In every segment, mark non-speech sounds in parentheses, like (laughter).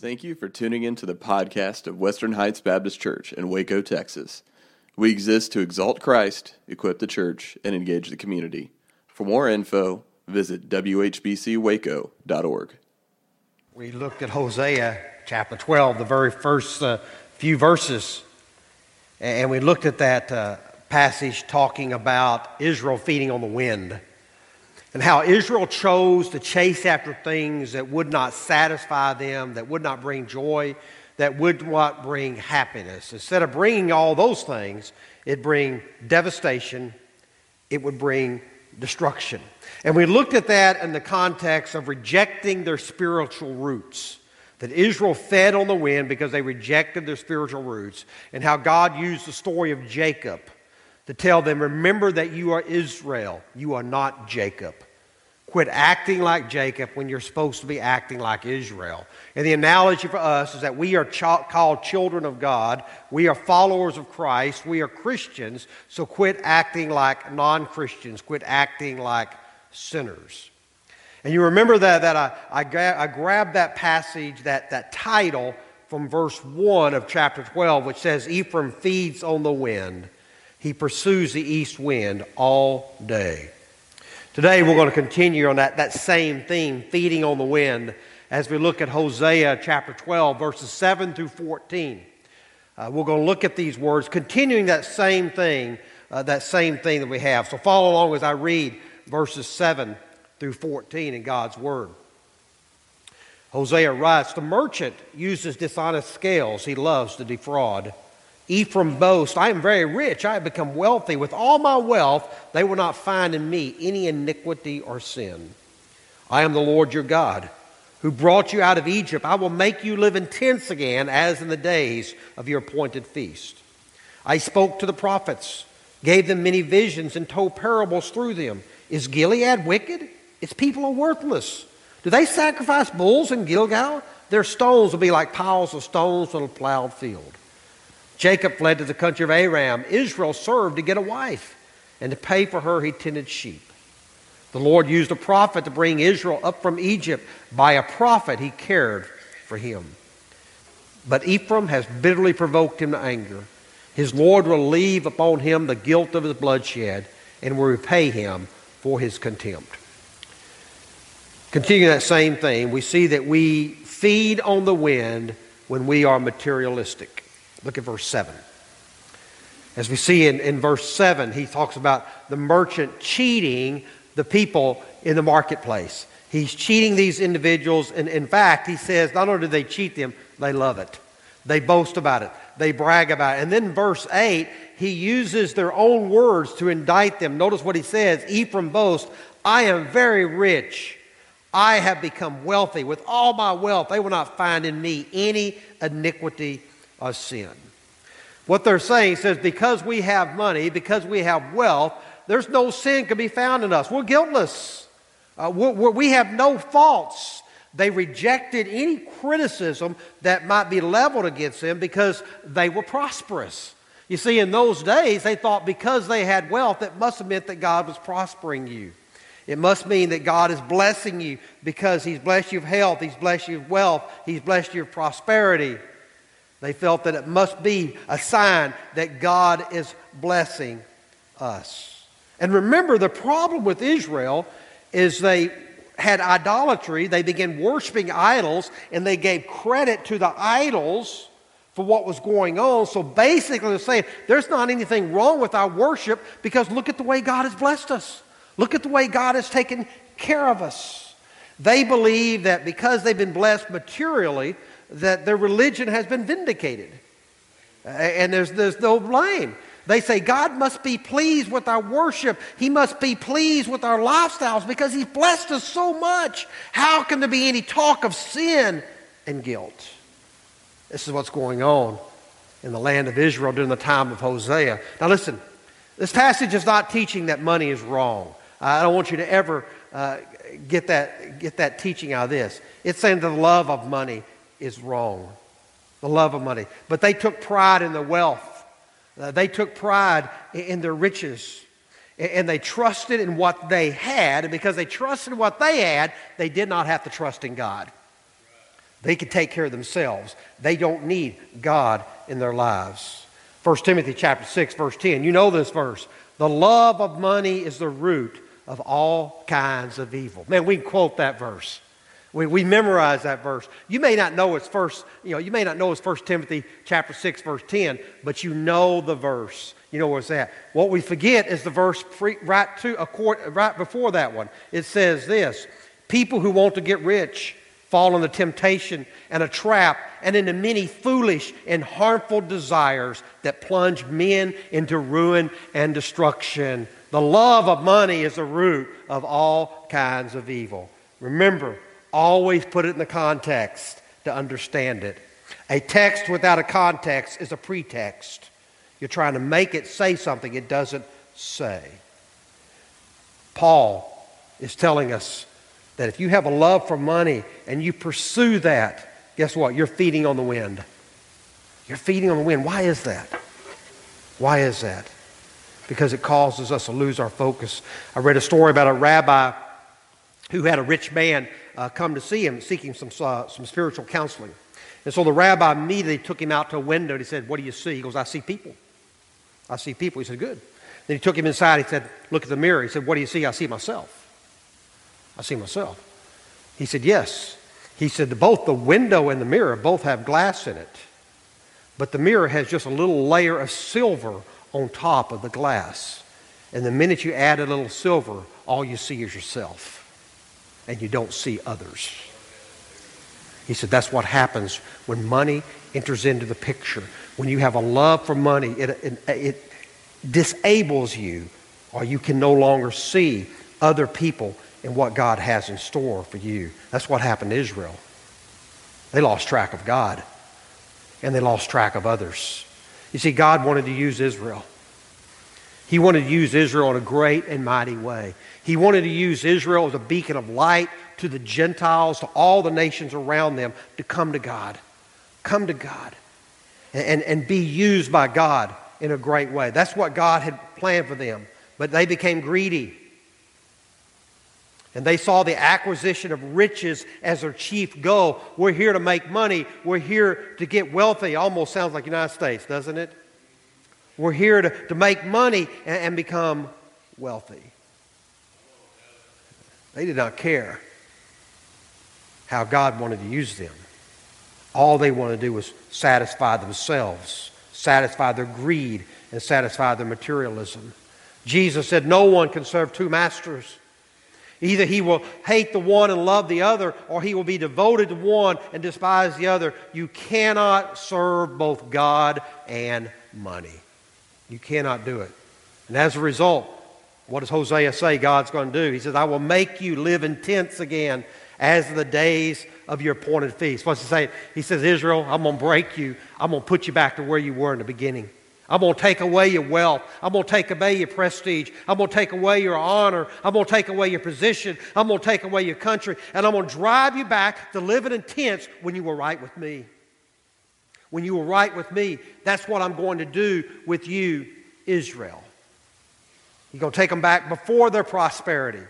Thank you for tuning in to the podcast of Western Heights Baptist Church in Waco, Texas. We exist to exalt Christ, equip the church, and engage the community. For more info, visit whbcwaco.org. We looked at Hosea chapter 12, the very first uh, few verses, and we looked at that uh, passage talking about Israel feeding on the wind and how Israel chose to chase after things that would not satisfy them, that would not bring joy, that would not bring happiness. Instead of bringing all those things, it bring devastation, it would bring destruction. And we looked at that in the context of rejecting their spiritual roots. That Israel fed on the wind because they rejected their spiritual roots, and how God used the story of Jacob to tell them, Remember that you are Israel, you are not Jacob. Quit acting like Jacob when you're supposed to be acting like Israel. And the analogy for us is that we are ch- called children of God. We are followers of Christ. We are Christians. So quit acting like non Christians. Quit acting like sinners. And you remember that, that I, I, gra- I grabbed that passage, that, that title from verse 1 of chapter 12, which says, Ephraim feeds on the wind. He pursues the east wind all day. Today we're going to continue on that, that same theme, feeding on the wind, as we look at Hosea chapter 12, verses 7 through 14. Uh, we're going to look at these words, continuing that same thing, uh, that same thing that we have. So follow along as I read verses 7 through 14 in God's Word. Hosea writes, The merchant uses dishonest scales, he loves to defraud. Ephraim boasts, I am very rich, I have become wealthy. With all my wealth, they will not find in me any iniquity or sin. I am the Lord your God, who brought you out of Egypt. I will make you live in tents again, as in the days of your appointed feast. I spoke to the prophets, gave them many visions, and told parables through them. Is Gilead wicked? Its people are worthless. Do they sacrifice bulls in Gilgal? Their stones will be like piles of stones on a plowed field. Jacob fled to the country of Aram. Israel served to get a wife, and to pay for her, he tended sheep. The Lord used a prophet to bring Israel up from Egypt. By a prophet, he cared for him. But Ephraim has bitterly provoked him to anger. His Lord will leave upon him the guilt of his bloodshed and will repay him for his contempt. Continuing that same thing, we see that we feed on the wind when we are materialistic. Look at verse 7. As we see in, in verse 7, he talks about the merchant cheating the people in the marketplace. He's cheating these individuals, and in fact, he says not only do they cheat them, they love it. They boast about it, they brag about it. And then verse 8, he uses their own words to indict them. Notice what he says Ephraim boasts, I am very rich. I have become wealthy. With all my wealth, they will not find in me any iniquity a sin. What they're saying says, because we have money, because we have wealth, there's no sin can be found in us. We're guiltless. Uh, we're, we're, we have no faults. They rejected any criticism that might be leveled against them because they were prosperous. You see, in those days, they thought because they had wealth, it must have meant that God was prospering you. It must mean that God is blessing you because He's blessed you with health, He's blessed you with wealth, He's blessed you with prosperity. They felt that it must be a sign that God is blessing us. And remember, the problem with Israel is they had idolatry. They began worshiping idols, and they gave credit to the idols for what was going on. So basically, they're saying there's not anything wrong with our worship because look at the way God has blessed us. Look at the way God has taken care of us. They believe that because they've been blessed materially, that their religion has been vindicated. And there's, there's no blame. They say God must be pleased with our worship. He must be pleased with our lifestyles because He's blessed us so much. How can there be any talk of sin and guilt? This is what's going on in the land of Israel during the time of Hosea. Now, listen, this passage is not teaching that money is wrong. I don't want you to ever uh, get, that, get that teaching out of this. It's saying the love of money is wrong. The love of money. But they took pride in the wealth, uh, they took pride in, their riches. And they trusted in what they had. And because they trusted in what they had, they did not have to trust in God. They could take care of themselves. They don't need God in their lives. 1 Timothy chapter 6 verse 10. You know this verse. The love of money is the root of all kinds of evil. Man, we can quote that verse. We, we memorize that verse. You may not know it's first, you know, you may not know it's First Timothy chapter 6, verse 10, but you know the verse. You know where it's at. What we forget is the verse pre, right, to, a court, right before that one. It says this People who want to get rich fall into temptation and a trap and into many foolish and harmful desires that plunge men into ruin and destruction. The love of money is the root of all kinds of evil. Remember, always put it in the context to understand it. A text without a context is a pretext. You're trying to make it say something it doesn't say. Paul is telling us that if you have a love for money and you pursue that, guess what? You're feeding on the wind. You're feeding on the wind. Why is that? Why is that? Because it causes us to lose our focus. I read a story about a rabbi who had a rich man uh, come to see him seeking some, uh, some spiritual counseling. And so the rabbi immediately took him out to a window and he said, What do you see? He goes, I see people. I see people. He said, Good. Then he took him inside. He said, Look at the mirror. He said, What do you see? I see myself. I see myself. He said, Yes. He said, Both the window and the mirror both have glass in it, but the mirror has just a little layer of silver on top of the glass. And the minute you add a little silver, all you see is yourself, and you don't see others. He said, That's what happens when money enters into the picture. When you have a love for money, it, it, it disables you, or you can no longer see other people and what God has in store for you. That's what happened to Israel. They lost track of God and they lost track of others. You see, God wanted to use Israel. He wanted to use Israel in a great and mighty way. He wanted to use Israel as a beacon of light to the Gentiles, to all the nations around them, to come to God. Come to God. And, and, be used by God in a great way. That's what God had planned for them. But they became greedy. And they saw the acquisition of riches as their chief goal. We're here to make money. We're here to get wealthy. Almost sounds like United States, doesn't it? We're here to, to make money and, and become wealthy. They did not care how God wanted to use them. All they wanted to do was satisfy themselves, satisfy their greed, and satisfy their materialism. Jesus said, No one can serve two masters. Either he will hate the one and love the other, or he will be devoted to one and despise the other. You cannot serve both God and money. You cannot do it. And as a result, what does Hosea say God's going to do? He says, I will make you live in tents again as the days of your appointed feast. What's he say? He says, Israel, I'm going to break you. I'm going to put you back to where you were in the beginning. I'm going to take away your wealth. I'm going to take away your prestige. I'm going to take away your honor. I'm going to take away your position. I'm going to take away your country. And I'm going to drive you back to living in tents when you were right with me. When you were right with me, that's what I'm going to do with you, Israel. You're going to take them back before their prosperity,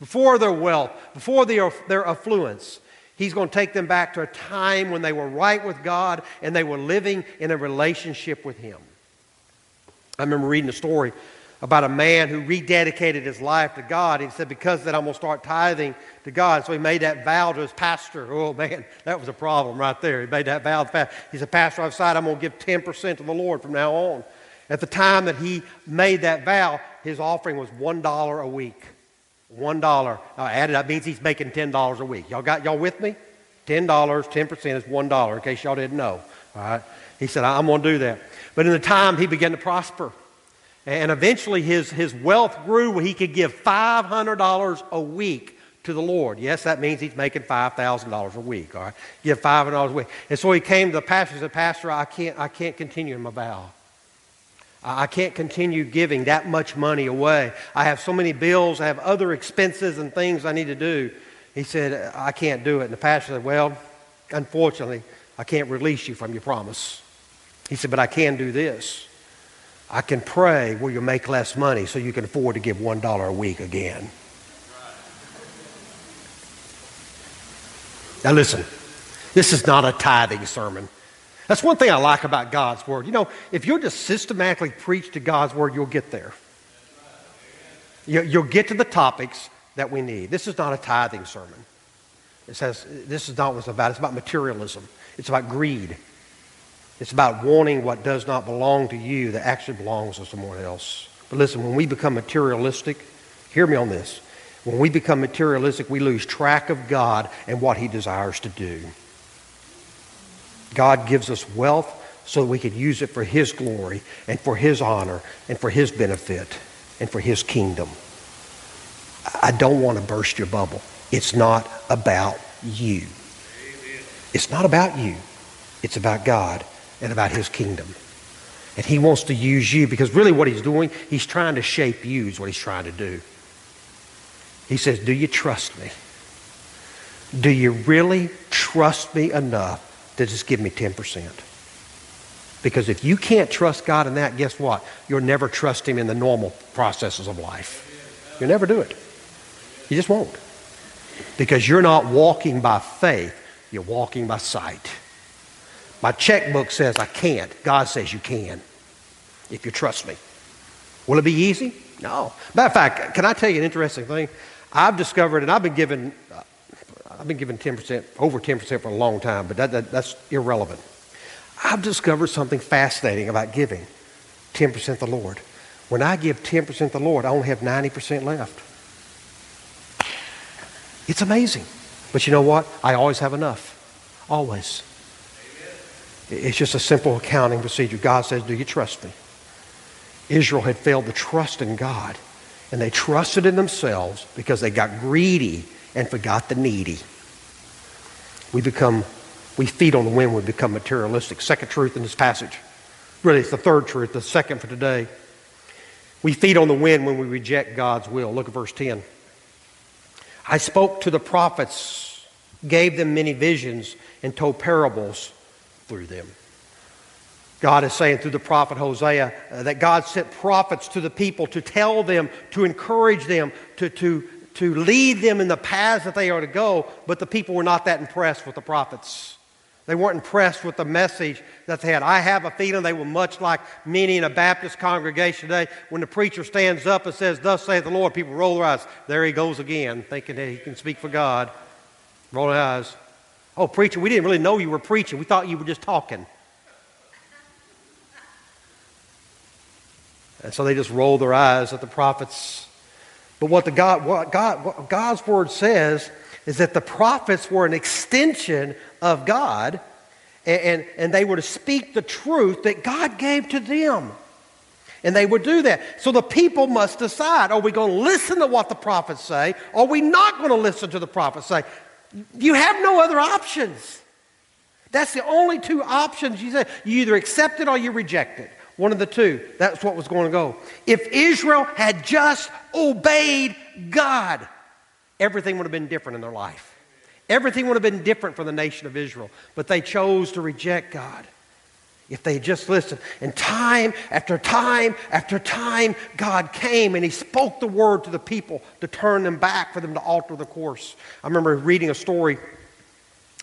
before their wealth, before their, their affluence. He's going to take them back to a time when they were right with God and they were living in a relationship with Him. I remember reading a story about a man who rededicated his life to God. He said, Because that I'm going to start tithing to God. So he made that vow to his pastor. Oh, man, that was a problem right there. He made that vow. He said, Pastor, I've decided I'm going to give 10% to the Lord from now on. At the time that he made that vow, his offering was $1 a week. $1. Now, added up means he's making $10 a week. Y'all got y'all with me? $10, 10% is $1, in case y'all didn't know. All right? He said, I'm going to do that. But in the time, he began to prosper. And eventually, his, his wealth grew he could give $500 a week to the Lord. Yes, that means he's making $5,000 a week, all right? Give $500 a week. And so he came to the pastor and said, Pastor, I can't, I can't continue in my vow. I can't continue giving that much money away. I have so many bills, I have other expenses and things I need to do. He said, I can't do it. And the pastor said, Well, unfortunately, I can't release you from your promise. He said, But I can do this. I can pray where you make less money so you can afford to give $1 a week again. Now, listen, This is not a tithing sermon. That's one thing I like about God's Word. You know, if you'll just systematically preach to God's Word, you'll get there. You'll get to the topics that we need. This is not a tithing sermon. It says this is not what it's about. It's about materialism. It's about greed. It's about wanting what does not belong to you that actually belongs to someone else. But listen, when we become materialistic, hear me on this. When we become materialistic, we lose track of God and what He desires to do. God gives us wealth so that we can use it for His glory and for His honor and for His benefit and for His kingdom. I don't want to burst your bubble. It's not about you. It's not about you. It's about God and about His kingdom. And He wants to use you because really what He's doing, He's trying to shape you, is what He's trying to do. He says, Do you trust me? Do you really trust me enough to just give me 10%? Because if you can't trust God in that, guess what? You'll never trust Him in the normal processes of life. You'll never do it. You just won't. Because you're not walking by faith, you're walking by sight. My checkbook says I can't. God says you can if you trust me. Will it be easy? No. Matter of fact, can I tell you an interesting thing? I've discovered, and I've been given, uh, I've been given 10%, over 10% for a long time, but that, that, that's irrelevant. I've discovered something fascinating about giving 10% to the Lord. When I give 10% to the Lord, I only have 90% left. It's amazing. But you know what? I always have enough. Always. It's just a simple accounting procedure. God says, Do you trust me? Israel had failed to trust in God, and they trusted in themselves because they got greedy and forgot the needy. We become, we feed on the wind, we become materialistic. Second truth in this passage. Really, it's the third truth, the second for today. We feed on the wind when we reject God's will. Look at verse 10. I spoke to the prophets, gave them many visions, and told parables through them. God is saying through the prophet Hosea uh, that God sent prophets to the people to tell them, to encourage them, to, to, to lead them in the paths that they are to go, but the people were not that impressed with the prophets. They weren't impressed with the message that they had. I have a feeling they were much like many in a Baptist congregation today. When the preacher stands up and says, Thus saith the Lord, people roll their eyes. There he goes again, thinking that he can speak for God. Roll their eyes. Oh, preacher, we didn't really know you were preaching. We thought you were just talking. And so they just roll their eyes at the prophets. But what, the God, what, God, what God's word says is that the prophets were an extension of God, and, and, and they were to speak the truth that God gave to them. And they would do that. So the people must decide are we going to listen to what the prophets say? Or are we not going to listen to the prophets say? You have no other options. That's the only two options you say. You either accept it or you reject it. One of the two. That's what was going to go. If Israel had just obeyed God, everything would have been different in their life. Everything would have been different for the nation of Israel. But they chose to reject God. If they just listened. And time after time after time, God came and He spoke the word to the people to turn them back, for them to alter the course. I remember reading a story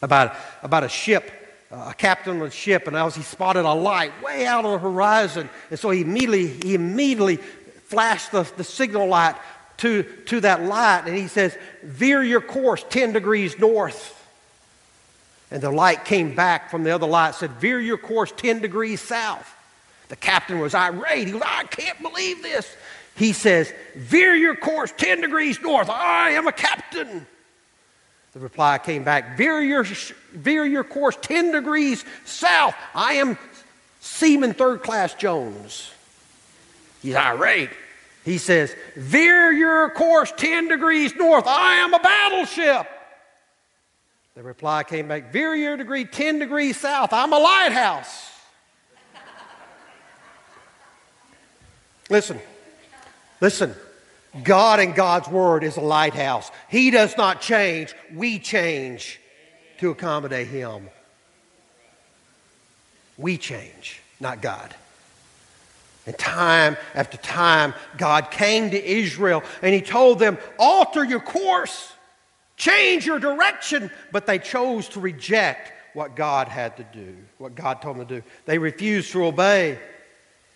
about, about a ship a captain of the ship, and as he spotted a light way out on the horizon, and so he immediately, he immediately flashed the, the signal light to, to that light, and he says, Veer your course 10 degrees north. And the light came back from the other light, said, Veer your course 10 degrees south. The captain was irate. He was, I can't believe this. He says, Veer your course 10 degrees north. I am a captain. The reply came back, Veer your, veer your course 10 degrees south. I am Seaman Third Class Jones. He's irate. He says, Veer your course 10 degrees north. I am a battleship. The reply came back, Veer your degree 10 degrees south. I'm a lighthouse. listen, listen. God and God's Word is a lighthouse. He does not change, we change to accommodate Him. We change, not God. And time after time, God came to Israel and He told them, alter your course, change your direction. But they chose to reject what God had to do, what God told them to do. They refused to obey.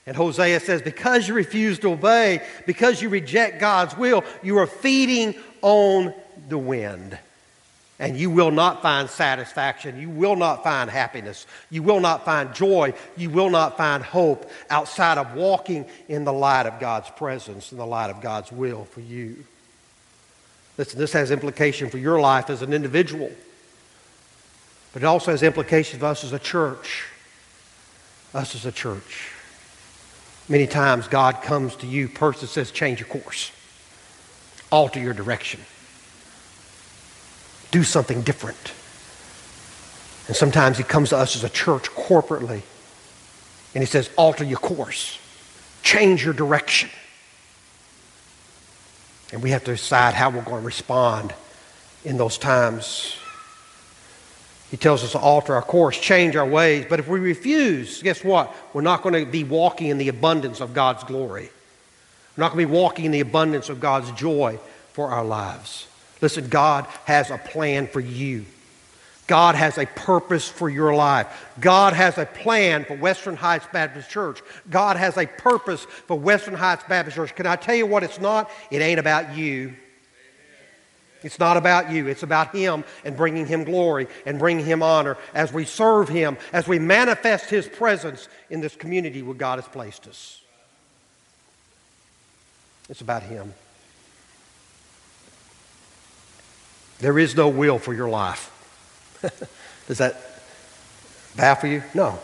And Hosea says, because you refuse to obey, because you reject God's will, you are feeding on the wind. And you will not find satisfaction. You will not find happiness. You will not find joy. You will not find hope outside of walking in the light of God's presence and the light of God's will for you. Listen, this has implication for your life as an individual, but it also has implications for us as a church. Us as a church. Many times God comes to you, person says, change your course, alter your direction, do something different. And sometimes He comes to us as a church corporately, and He says, alter your course, change your direction. And we have to decide how we're going to respond in those times. He tells us to alter our course, change our ways. But if we refuse, guess what? We're not going to be walking in the abundance of God's glory. We're not going to be walking in the abundance of God's joy for our lives. Listen, God has a plan for you. God has a purpose for your life. God has a plan for Western Heights Baptist Church. God has a purpose for Western Heights Baptist Church. Can I tell you what it's not? It ain't about you. It's not about you. It's about Him and bringing Him glory and bringing Him honor as we serve Him, as we manifest His presence in this community where God has placed us. It's about Him. There is no will for your life. (laughs) Does that baffle you? No.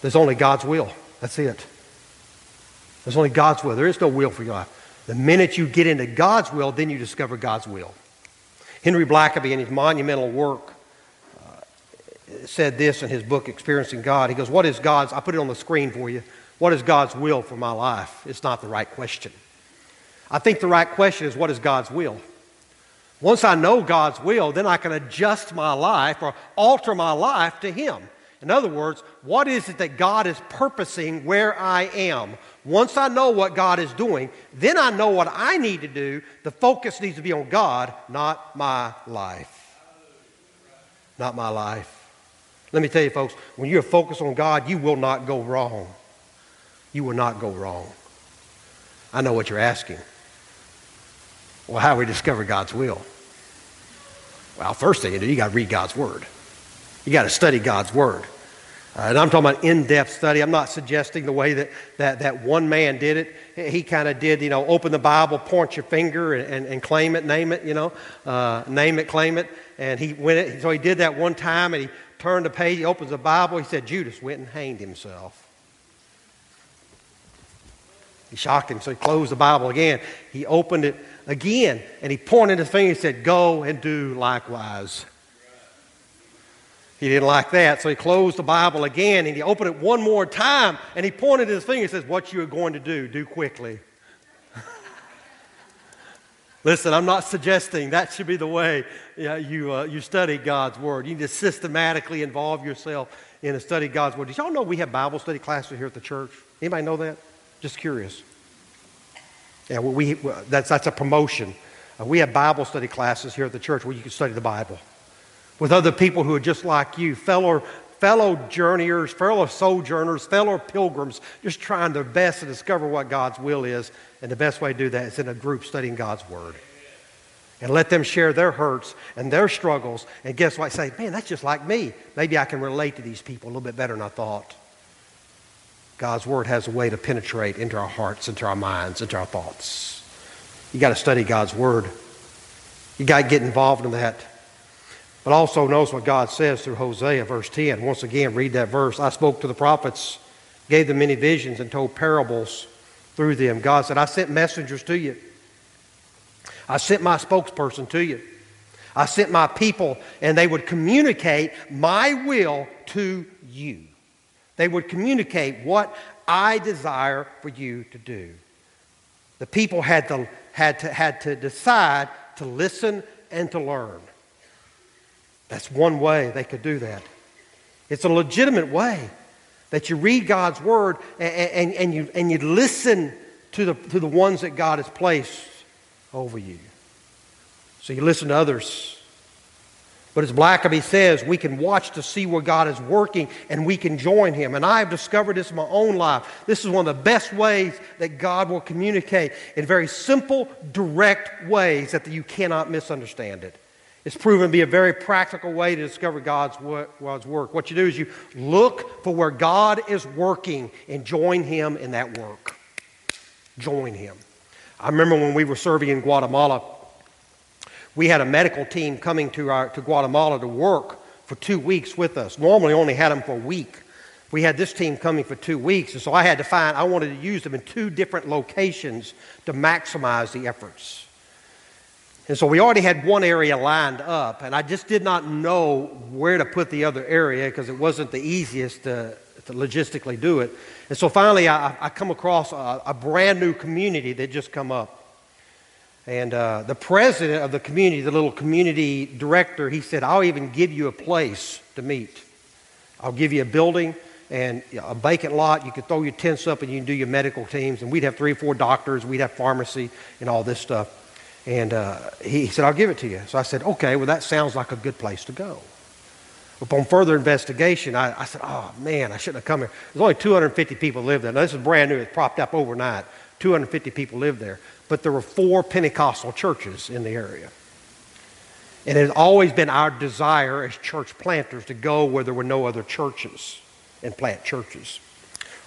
There's only God's will. That's it. There's only God's will. There is no will for your life. The minute you get into God's will, then you discover God's will. Henry Blackaby, in his monumental work, uh, said this in his book, Experiencing God. He goes, What is God's? I put it on the screen for you. What is God's will for my life? It's not the right question. I think the right question is, What is God's will? Once I know God's will, then I can adjust my life or alter my life to Him. In other words, what is it that God is purposing where I am? Once I know what God is doing, then I know what I need to do. The focus needs to be on God, not my life. Not my life. Let me tell you, folks, when you're focused on God, you will not go wrong. You will not go wrong. I know what you're asking. Well, how do we discover God's will? Well, first thing you do, you got to read God's Word. You got to study God's Word. Uh, and I'm talking about in-depth study. I'm not suggesting the way that, that, that one man did it. He kind of did, you know, open the Bible, point your finger, and, and, and claim it, name it, you know, uh, name it, claim it. And he went it. So he did that one time, and he turned the page. He opens the Bible. He said Judas went and hanged himself. He shocked him, so he closed the Bible again. He opened it again, and he pointed his finger and said, "Go and do likewise." He didn't like that, so he closed the Bible again and he opened it one more time and he pointed his finger and says, What you are going to do, do quickly. (laughs) Listen, I'm not suggesting that should be the way you, uh, you study God's Word. You need to systematically involve yourself in a study of God's Word. Did y'all know we have Bible study classes here at the church? Anybody know that? Just curious. Yeah, well, we, that's, that's a promotion. Uh, we have Bible study classes here at the church where you can study the Bible with other people who are just like you, fellow, fellow journeyers, fellow sojourners, fellow pilgrims, just trying their best to discover what God's will is. And the best way to do that is in a group studying God's Word. And let them share their hurts and their struggles. And guess what? Say, man, that's just like me. Maybe I can relate to these people a little bit better than I thought. God's Word has a way to penetrate into our hearts, into our minds, into our thoughts. You got to study God's Word. You got to get involved in that but also knows what God says through Hosea, verse 10. Once again, read that verse. I spoke to the prophets, gave them many visions, and told parables through them. God said, I sent messengers to you. I sent my spokesperson to you. I sent my people, and they would communicate my will to you. They would communicate what I desire for you to do. The people had to, had to, had to decide to listen and to learn. That's one way they could do that. It's a legitimate way that you read God's word and, and, and, you, and you listen to the, to the ones that God has placed over you. So you listen to others. But as Blackaby says, we can watch to see where God is working and we can join Him. And I have discovered this in my own life. This is one of the best ways that God will communicate in very simple, direct ways that you cannot misunderstand it. It's proven to be a very practical way to discover God's work. What you do is you look for where God is working and join Him in that work. Join Him. I remember when we were serving in Guatemala we had a medical team coming to, our, to Guatemala to work for two weeks with us. Normally, only had them for a week. We had this team coming for two weeks, and so I had to find, I wanted to use them in two different locations to maximize the efforts. And so we already had one area lined up, and I just did not know where to put the other area because it wasn't the easiest to, to, logistically do it. And so finally, I, I come across a, a brand new community that just come up. And uh, the president of the community, the little community director, he said, I'll even give you a place to meet. I'll give you a building and a vacant lot. You can throw your tents up and you can do your medical teams. And we'd have three or four doctors, we'd have pharmacy and all this stuff. And uh, he said, I'll give it to you. So I said, okay, well, that sounds like a good place to go. Upon further investigation, I, I said, oh, man, I shouldn't have come here. There's only 250 people live there. Now, this is brand new. It's propped up overnight. 250 people live there but there were four Pentecostal churches in the area. And it has always been our desire as church planters to go where there were no other churches and plant churches,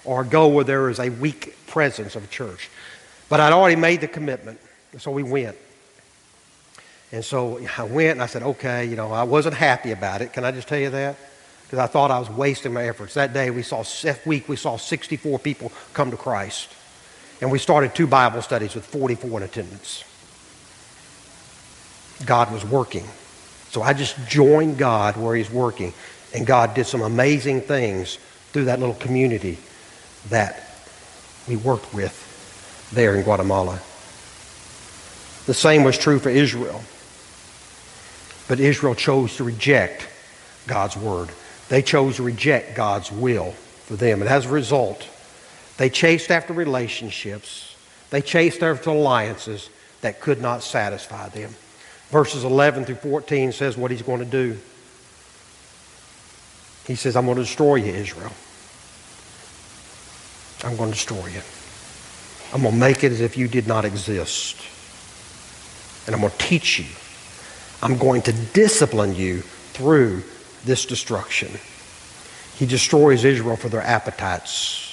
or go where there is a weak presence of a church. But I'd already made the commitment, so we went. And so I went and I said, okay, you know, I wasn't happy about it. Can I just tell you that? Because I thought I was wasting my efforts. That day we saw, that week we saw 64 people come to Christ. And we started two Bible studies with 44 in attendance. God was working. So I just joined God where He's working. And God did some amazing things through that little community that we worked with there in Guatemala. The same was true for Israel. But Israel chose to reject God's word. They chose to reject God's will for them. And as a result, they chased after relationships, they chased after alliances that could not satisfy them. Verses 11 through 14 says what he's going to do. He says, I'm going to destroy you, Israel. I'm going to destroy you. I'm going to make it as if you did not exist. And I'm going to teach you. I'm going to discipline you through this destruction. He destroys Israel for their appetites.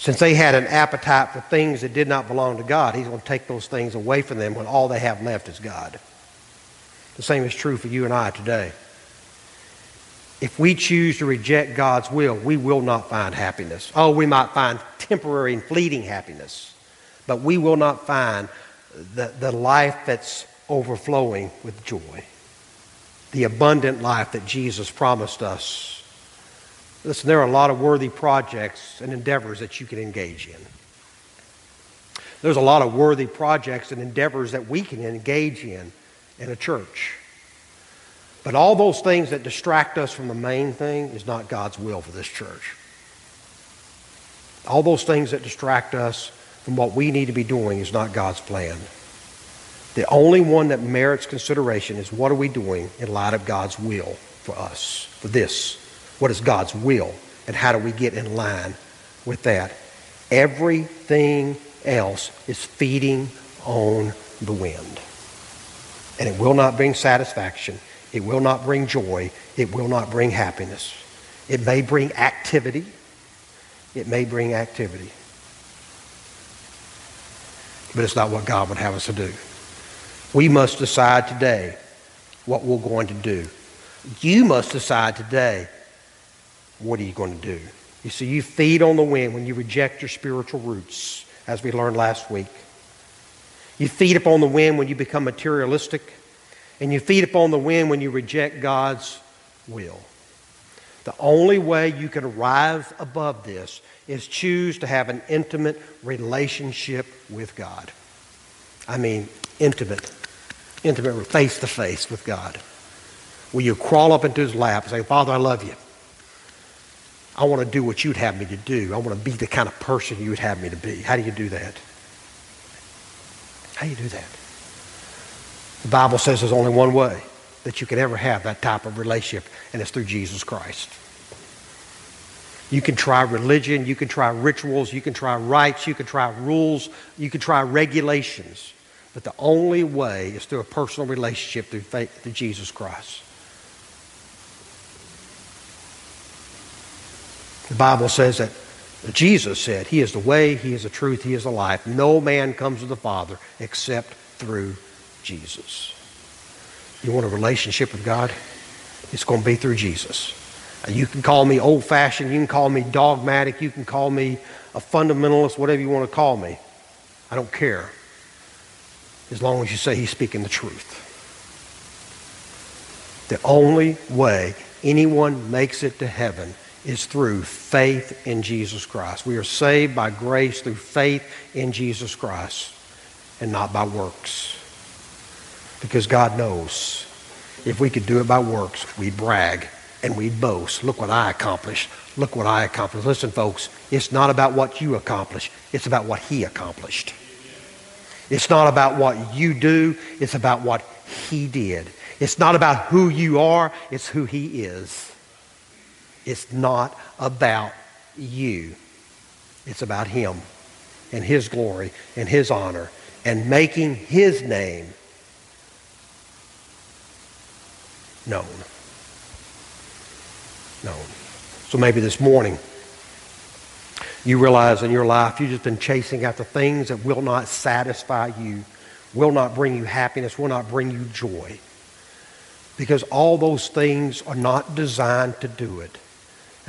Since they had an appetite for things that did not belong to God, He's going to take those things away from them when all they have left is God. The same is true for you and I today. If we choose to reject God's will, we will not find happiness. Oh, we might find temporary and fleeting happiness, but we will not find the, the life that's overflowing with joy, the abundant life that Jesus promised us Listen, there are a lot of worthy projects and endeavors that you can engage in. There's a lot of worthy projects and endeavors that we can engage in in a church. But all those things that distract us from the main thing is not God's will for this church. All those things that distract us from what we need to be doing is not God's plan. The only one that merits consideration is what are we doing in light of God's will for us, for this what is God's will and how do we get in line with that? Everything else is feeding on the wind. And it will not bring satisfaction. It will not bring joy. It will not bring happiness. It may bring activity. It may bring activity. But it's not what God would have us to do. We must decide today what we're going to do. You must decide today what are you going to do? You see, you feed on the wind when you reject your spiritual roots, as we learned last week. You feed upon the wind when you become materialistic, and you feed upon the wind when you reject God's will. The only way you can rise above this is choose to have an intimate relationship with God. I mean, intimate, intimate, face to face with God. Will you crawl up into his lap and say, Father, I love you. I want to do what you'd have me to do. I want to be the kind of person you would have me to be. How do you do that? How do you do that? The Bible says there's only one way. that you can ever have that type of relationship, and it's through Jesus Christ. You can try religion, you can try rituals, you can try rites, you can try rules, you can try regulations. But the only way is through a personal relationship through faith through Jesus Christ. The Bible says that Jesus said, He is the way, He is the truth, He is the life. No man comes to the Father except through Jesus. You want a relationship with God? It's going to be through Jesus. You can call me old fashioned, you can call me dogmatic, you can call me a fundamentalist, whatever you want to call me. I don't care. As long as you say he's speaking the truth. The only way anyone makes it to heaven is through faith in Jesus Christ. We are saved by grace through faith in Jesus Christ and not by works. Because God knows if we could do it by works, we'd brag and we'd boast. Look what I accomplished. Look what I accomplished. Listen, folks, it's not about what you accomplish, it's about what He accomplished. It's not about what you do, it's about what He did. It's not about who you are, it's who He is. It's not about you, it's about Him and His glory and His honor and making His name known known. So maybe this morning you realize in your life you've just been chasing after things that will not satisfy you, will not bring you happiness, will not bring you joy. Because all those things are not designed to do it.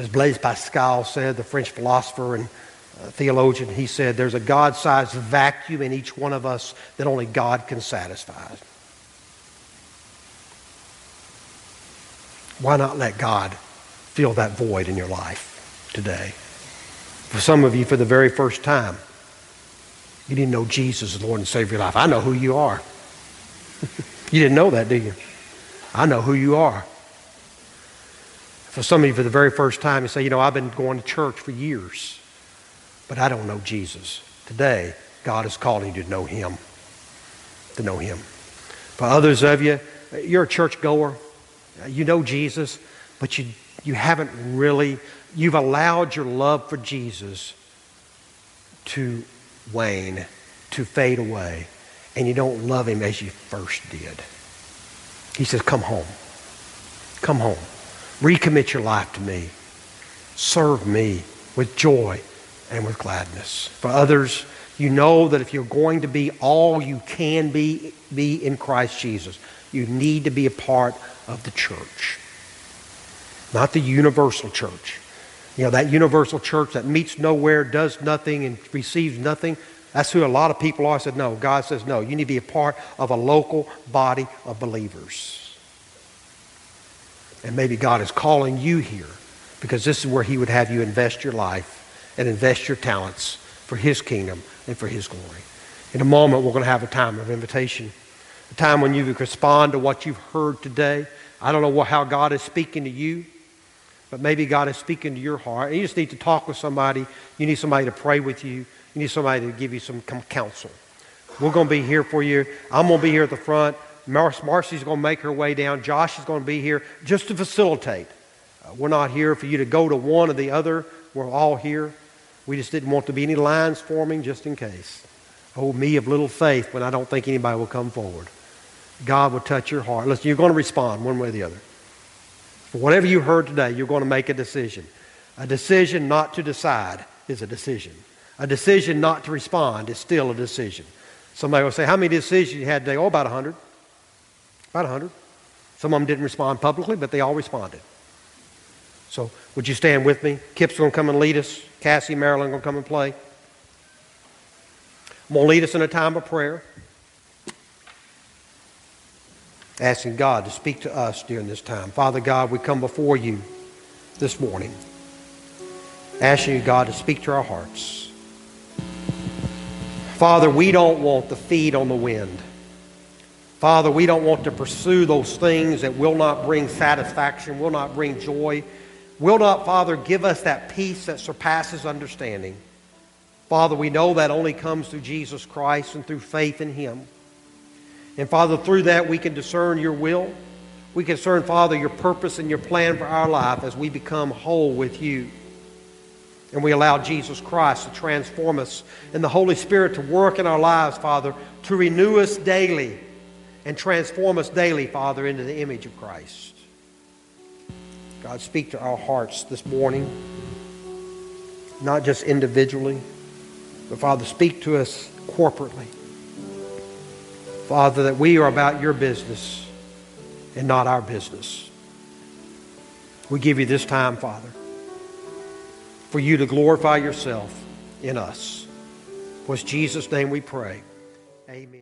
As Blaise Pascal said, the French philosopher and uh, theologian, he said, there's a God sized vacuum in each one of us that only God can satisfy. Why not let God fill that void in your life today. For some of you, for the very first time, you didn't know Jesus as Lord and Savior of your life. I know who you are. (laughs) you didn't know that, do you? I know who you are. For some of you, for the very first time, you say, you know, I've been going to church for years, but I don't know Jesus. Today, God is calling you to know Him. To know Him. For others of you, you're a church goer. You know Jesus, but you you haven't really, you've allowed your love for Jesus to wane, to fade away, and you don't love him as you first did. He says, Come home. Come home. Recommit your life to me. Serve me with joy and with gladness. For others, you know that if you're going to be all you can be, be in Christ Jesus, you need to be a part of the church not the universal church. You know, that universal church that meets nowhere, does nothing, and receives nothing. That's who a lot of people are. I said, no. God says, no. You need to be a part of a local body of believers. And maybe God is calling you here because this is where He would have you invest your life and invest your talents for His kingdom and for His glory. In a moment, we're going to have a time of invitation, a time when you can respond to what you've heard today. I don't know how God is speaking to you but maybe God is speaking to your heart. You just need to talk with somebody. You need somebody to pray with you. You need somebody to give you some counsel. We're going to be here for you. I'm going to be here at the front. Mar- Marcy's going to make her way down. Josh is going to be here just to facilitate. Uh, we're not here for you to go to one or the other. We're all here. We just didn't want to be any lines forming just in case. Oh, me of little faith when I don't think anybody will come forward. God will touch your heart. Listen, you're going to respond one way or the other. For whatever you heard today, you're going to make a decision. A decision not to decide is a decision. A decision not to respond is still a decision. Somebody will say, How many decisions you had today? Oh, about 100. About 100. Some of them didn't respond publicly, but they all responded. So, would you stand with me? Kip's going to come and lead us. Cassie, Marilyn going to come and play. I'm going to lead us in a time of prayer asking God to speak to us during this time. Father God, we come before you this morning, asking you, God, to speak to our hearts. Father, we don't want the feet on the wind. Father, we don't want to pursue those things that will not bring satisfaction, will not bring joy, will not, Father, give us that peace that surpasses understanding. Father, we know that only comes through Jesus Christ and through faith in Him. And Father, through that we can discern your will. We can discern, Father, your purpose and your plan for our life as we become whole with you. And we allow Jesus Christ to transform us and the Holy Spirit to work in our lives, Father, to renew us daily and transform us daily, Father, into the image of Christ. God, speak to our hearts this morning, not just individually, but Father, speak to us corporately. Father, that we are about your business and not our business. We give you this time, Father, for you to glorify yourself in us. Was Jesus' name we pray. Amen.